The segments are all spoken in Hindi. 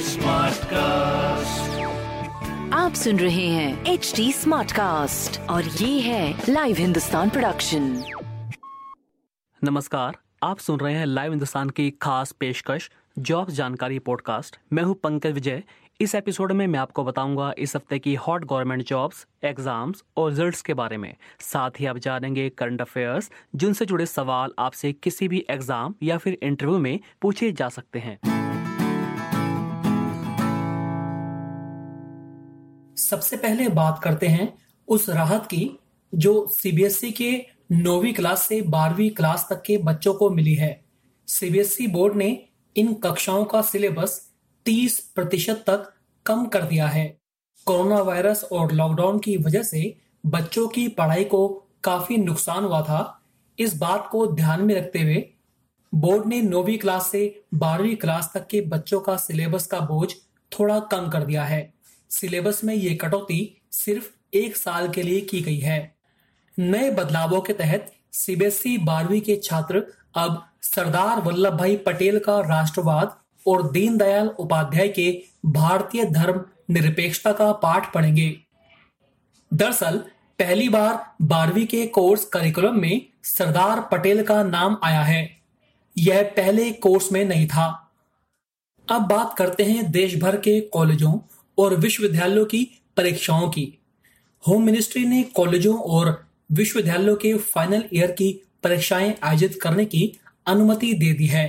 स्मार्ट कास्ट आप सुन रहे हैं एच डी स्मार्ट कास्ट और ये है लाइव हिंदुस्तान प्रोडक्शन नमस्कार आप सुन रहे हैं लाइव हिंदुस्तान की खास पेशकश जॉब जानकारी पॉडकास्ट, मैं हूँ पंकज विजय। इस एपिसोड में मैं आपको बताऊँगा इस हफ़्ते की हॉट गवर्नमेंट जॉब्स, एग्ज़ाम्स और रिजल्ट्स के बारे में। साथ ही आप जानेंगे करंट अफेयर्स, जिनसे जुड़े सवाल आपसे किसी भी एग्ज़ाम या फिर इंटरव्यू में पूछे जा सकते हैं। सबसे पहले बात करते हैं उस राहत की, जो सीबीएसई के नौवीं क्लास से बारहवीं क्लास तक के बच्चों को मिली है। सीबीएसई बोर्ड ने इन कक्षाओं का सिलेबस 30 प्रतिशत तक कम कर दिया है। कोरोना वायरस और लॉकडाउन की वजह से बच्चों की पढ़ाई को काफ़ी नुकसान हुआ था। इस बात को ध्यान में रखते हुए बोर्ड ने नौवीं क्लास से बारहवीं क्लास तक के बच्चों का सिलेबस का बोझ थोड़ा कम कर दिया है। सिलेबस में ये कटौती सिर्फ़ एक साल के लिए की गई है। नए बदलावों के तहत सीबीएसई बारहवीं के छात्र अब सरदार वल्लभ भाई पटेल का राष्ट्रवाद और दीनदयाल उपाध्याय के भारतीय धर्म निरपेक्षता का पाठ पढ़ेंगे। दरअसल, पहली बार बारहवीं के कोर्स करिकुलम में सरदार पटेल का नाम आया है। यह पहले कोर्स में नहीं था। अब बात करते हैं देश भर के कॉलेजों और विश्वविद्यालयों की परीक्षाओं की। होम मिनिस्ट्री ने कॉलेजों और विश्वविद्यालयों के फाइनल ईयर की परीक्षाएँ आयोजित करने की अनुमति दे दी है।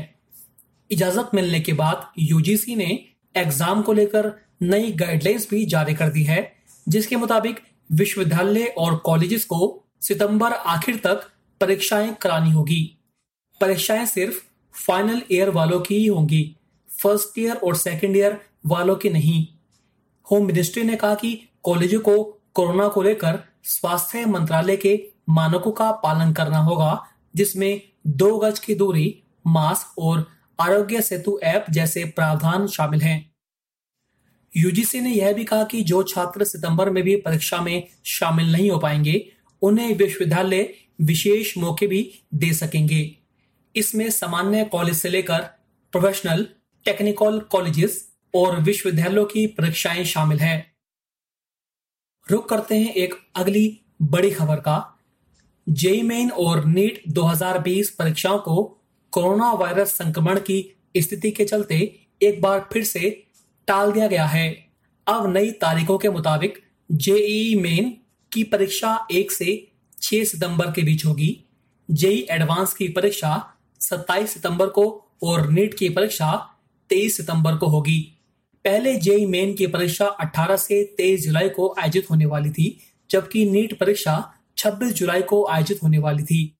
इजाज़त मिलने के बाद यूजीसी ने एग्ज़ाम को लेकर नई गाइडलाइंस भी जारी कर दी है, जिसके मुताबिक विश्वविद्यालय और कॉलेजेस को सितंबर आखिर तक परीक्षाएँ करानी होगी। परीक्षाएँ सिर्फ़ फाइनल ईयर वालों की ही होंगी फ़र्स्ट ईयर और सेकेंड ईयर वालों की नहीं। होम मिनिस्ट्री ने कहा कि कॉलेजों को कोरोना को लेकर स्वास्थ्य मंत्रालय के मानकों का पालन करना होगा, जिसमें दो गज की दूरी मास्क और आरोग्य सेतु ऐप जैसे प्रावधान शामिल हैं। यूजीसी ने यह भी कहा कि जो छात्र सितंबर में भी परीक्षा में शामिल नहीं हो पाएँगे, उन्हें विश्वविद्यालय विशेष मौके भी दे सकेंगे। इसमें सामान्य कॉलेज से लेकर प्रोफेशनल टेक्निकल कॉलेजेस और विश्वविद्यालयों की परीक्षाएँ शामिल हैं। रुक करते हैं एक अगली बड़ी खबर का। जेई मेन और नीट 2020 परीक्षाओं को कोरोना वायरस संक्रमण की स्थिति के चलते एक बार फिर से टाल दिया गया है। अब नई तारीखों के मुताबिक जेई मेन की परीक्षा एक से 6 सितंबर के बीच होगी। जेई एडवांस की परीक्षा 27 सितंबर को और नीट की परीक्षा 23 सितंबर को होगी। पहले जेई मेन की परीक्षा 18 से 23 जुलाई को आयोजित होने वाली थी, जबकि नीट परीक्षा 26 जुलाई को आयोजित होने वाली थी।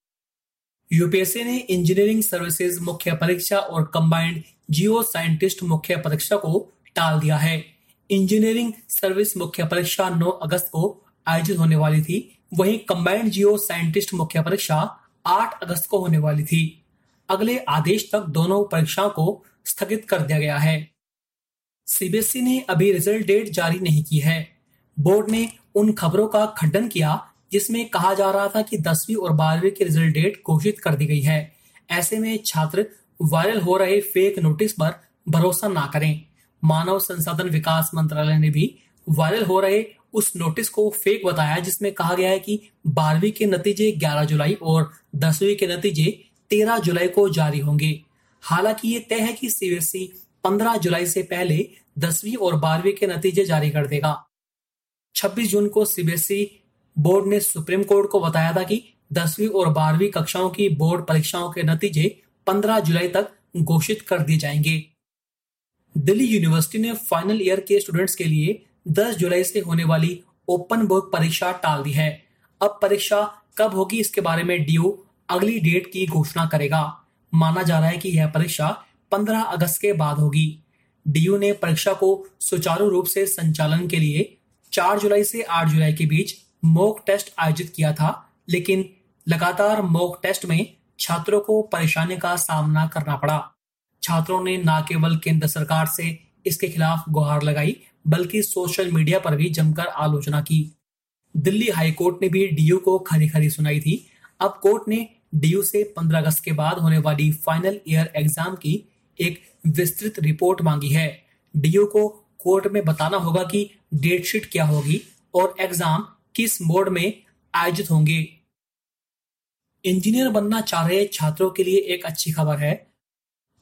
यूपीएससी ने इंजीनियरिंग सर्विसेज़ मुख्य परीक्षा और कंबाइंड जियो साइंटिस्ट मुख्य परीक्षा को टाल दिया है। इंजीनियरिंग सर्विस मुख्य परीक्षा 9 अगस्त को आयोजित होने वाली थी। वहीं कंबाइंड जियो साइंटिस्ट मुख्य परीक्षा 8 अगस्त को होने वाली थी। अगले आदेश तक दोनों परीक्षाओं को स्थगित कर दिया गया है। सीबीएसई ने अभी रिज़ल्ट डेट जारी नहीं की है। बोर्ड ने उन खबरों का खंडन किया जिसमें कहा जा रहा था कि दसवीं और बारहवीं की रिज़ल्ट डेट घोषित कर दी गई है। ऐसे में छात्र वायरल हो रहे फेक नोटिस पर भरोसा ना करें। मानव संसाधन विकास मंत्रालय ने भी वायरल हो रहे उस नोटिस को फेक बताया, जिसमें कहा गया है कि बारहवीं के नतीजे 11 जुलाई और दसवीं के नतीजे 13 जुलाई को जारी होंगे। हालाँकि ये तय है कि सीबीएसई 15 जुलाई से पहले दसवीं और बारहवीं के नतीजे जारी कर देगा। 26 जून को सीबीएसई बोर्ड ने सुप्रीम कोर्ट को बताया था कि दसवीं और बारहवीं कक्षाओं की बोर्ड परीक्षाओं के नतीजे 15 जुलाई तक घोषित कर दिए जाएँगे। दिल्ली यूनिवर्सिटी ने फाइनल ईयर के स्टूडेंट्स के लिए 10 जुलाई से होने वाली ओपन बुक परीक्षा टाल दी है। अब परीक्षा कब होगी इसके बारे में डीयू अगली डेट की घोषणा करेगा। माना जा रहा है कि यह परीक्षा 15 अगस्त के बाद होगी। डीयू ने परीक्षा को सुचारू रूप से संचालन के लिए 4 जुलाई से 8 जुलाई के बीच मॉक टेस्ट आयोजित किया था, लेकिन लगातार मॉक टेस्ट में छात्रों को परेशानी का सामना करना पड़ा। छात्रों ने न केवल केंद्र सरकार से इसके खिलाफ गुहार लगाई, बल्कि सोशल मीडिया पर भी जमकर आलोचना की। दिल्ली हाईकोर्ट ने भी डीयू को खरी खरी सुनाई थी। अब कोर्ट ने डीयू से 15 अगस्त के बाद होने वाली फाइनल ईयर एग्ज़ाम की एक विस्तृत रिपोर्ट मांगी है। डीयू को कोर्ट में बताना होगा कि डेट शीट क्या होगी और एग्ज़ाम किस मोड में आयोजित होंगे? इंजीनियर बनना चाह रहे छात्रों के लिए एक अच्छी खबर है।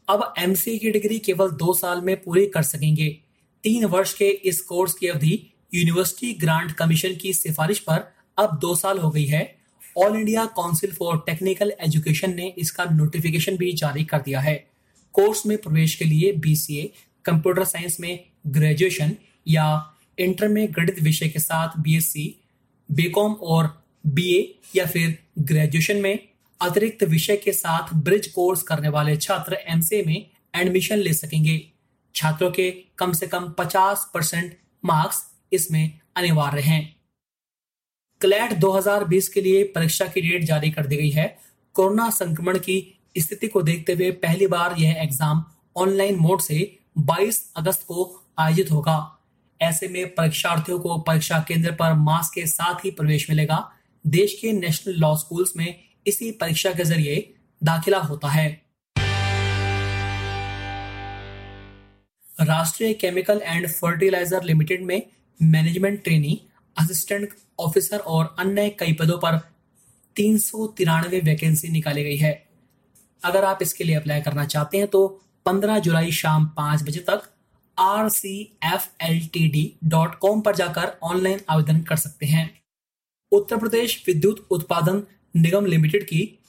अब एमसीए की डिग्री केवल दो साल में पूरी कर सकेंगे। तीन वर्ष के इस कोर्स की अवधि यूनिवर्सिटी ग्रांट कमीशन की सिफारिश पर अब दो साल हो गई है। All India Council for Technical Education ने इसका नोटिफिकेशन भी जारी कर दिया है। कोर्स में प्रवेश के लिए बीसीए कंप्यूटर साइंस में ग्रेजुएशन या इंटर में गणित विषय के साथ बीएससी बीकॉम और बीए या फिर ग्रेजुएशन में अतिरिक्त विषय के साथ ब्रिज कोर्स करने वाले छात्र एमसीए में एडमिशन ले सकेंगे। छात्रों के कम से कम 50 परसेंट मार्क्स इसमें अनिवार्य हैं। क्लैट 2020 के लिए परीक्षा की डेट जारी कर दी गई है। कोरोना संक्रमण की स्थिति को देखते हुए पहली बार यह एग्ज़ाम ऑनलाइन मोड से 22 अगस्त को आयोजित होगा। ऐसे में परीक्षार्थियों को परीक्षा केंद्र पर मास्क के साथ ही प्रवेश मिलेगा। देश के नेशनल लॉ स्कूल्स में इसी परीक्षा के ज़रिए दाखिला होता है। Rashtriya chemical and fertilizer limited में मैनेजमेंट ट्रेनी, असिस्टेंट ऑफिसर और अन्य कई पदों पर तीन सौ तिरानवे वैकेंसी निकाली गई है। अगर आप इसके लिए अप्लाई करना चाहते हैं तो 15 जुलाई शाम पाँच बजे तक आर पर जाकर ऑनलाइन आवेदन कर सकते हैं। उत्तर प्रदेश विद्युत उत्पादन निगम लिमिटेड की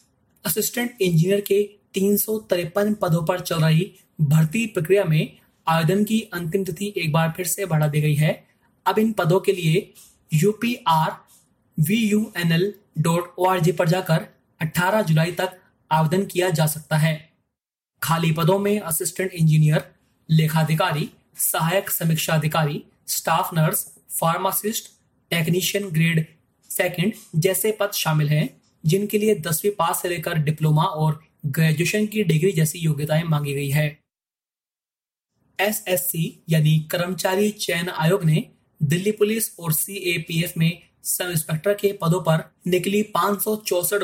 असिस्टेंट इंजीनियर के तीन सौ तिरपन पदों पर चल रही भर्ती प्रक्रिया में आवेदन की अंतिम तिथि एक बार फिर से बढ़ा दी गई है। अब इन पदों के लिए U P R V U N L dot O R G पर जाकर 18 जुलाई तक आवेदन किया जा सकता है। खाली पदों में असिस्टेंट इंजीनियर, लेखाधिकारी सहायक समीक्षा अधिकारी staff nurse pharmacist technician grade second जैसे पद शामिल हैं, जिनके लिए दसवीं पास से लेकर डिप्लोमा और ग्रेजुएशन की डिग्री जैसी योग्यताएँ मांगी गई है। एसएससी यानी कर्मचारी चयन आयोग ने दिल्ली पुलिस और सीएपीएफ में सब इंस्पेक्टर के पदों पर निकली पाँच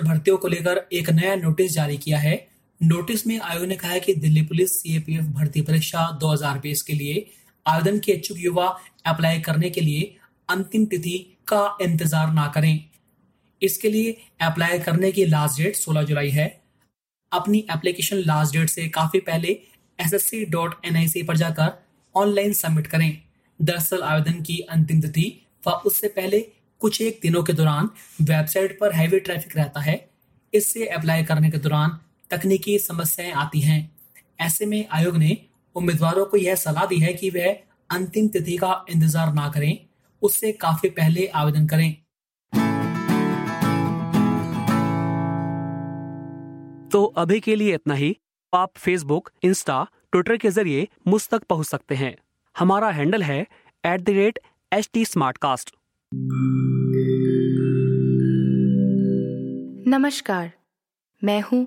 भर्तियों को लेकर एक नया नोटिस जारी किया है नोटिस में आयोग ने कहा है कि दिल्ली पुलिस सीएपीएफ भर्ती परीक्षा 2020 के लिए आवेदन के इच्छुक युवा अप्लाई करने के लिए अंतिम तिथि का इंतज़ार ना करें। इसके लिए अप्लाई करने की लास्ट डेट 16 जुलाई है। अपनी एप्लीकेशन लास्ट डेट से काफ़ी पहले एस पर जाकर ऑनलाइन सबमिट करें। दरअसल आवेदन की अंतिम तिथि व उससे पहले कुछ एक दिनों के दौरान वेबसाइट पर हैवी ट्रैफ़िक रहता है। इससे अप्लाई करने के दौरान तकनीकी समस्याएँ आती हैं। ऐसे में आयोग ने उम्मीदवारों को यह सलाह दी है कि वह अंतिम तिथि का इंतज़ार ना करें उससे काफ़ी पहले आवेदन करें। तो अभी के लिए इतना ही। आप फेसबुक इंस्टा ट्विटर के ज़रिए मुझ तक पहुँच सकते हैं। हमारा हैंडल है at the rate H T नमस्कार मैं हूँ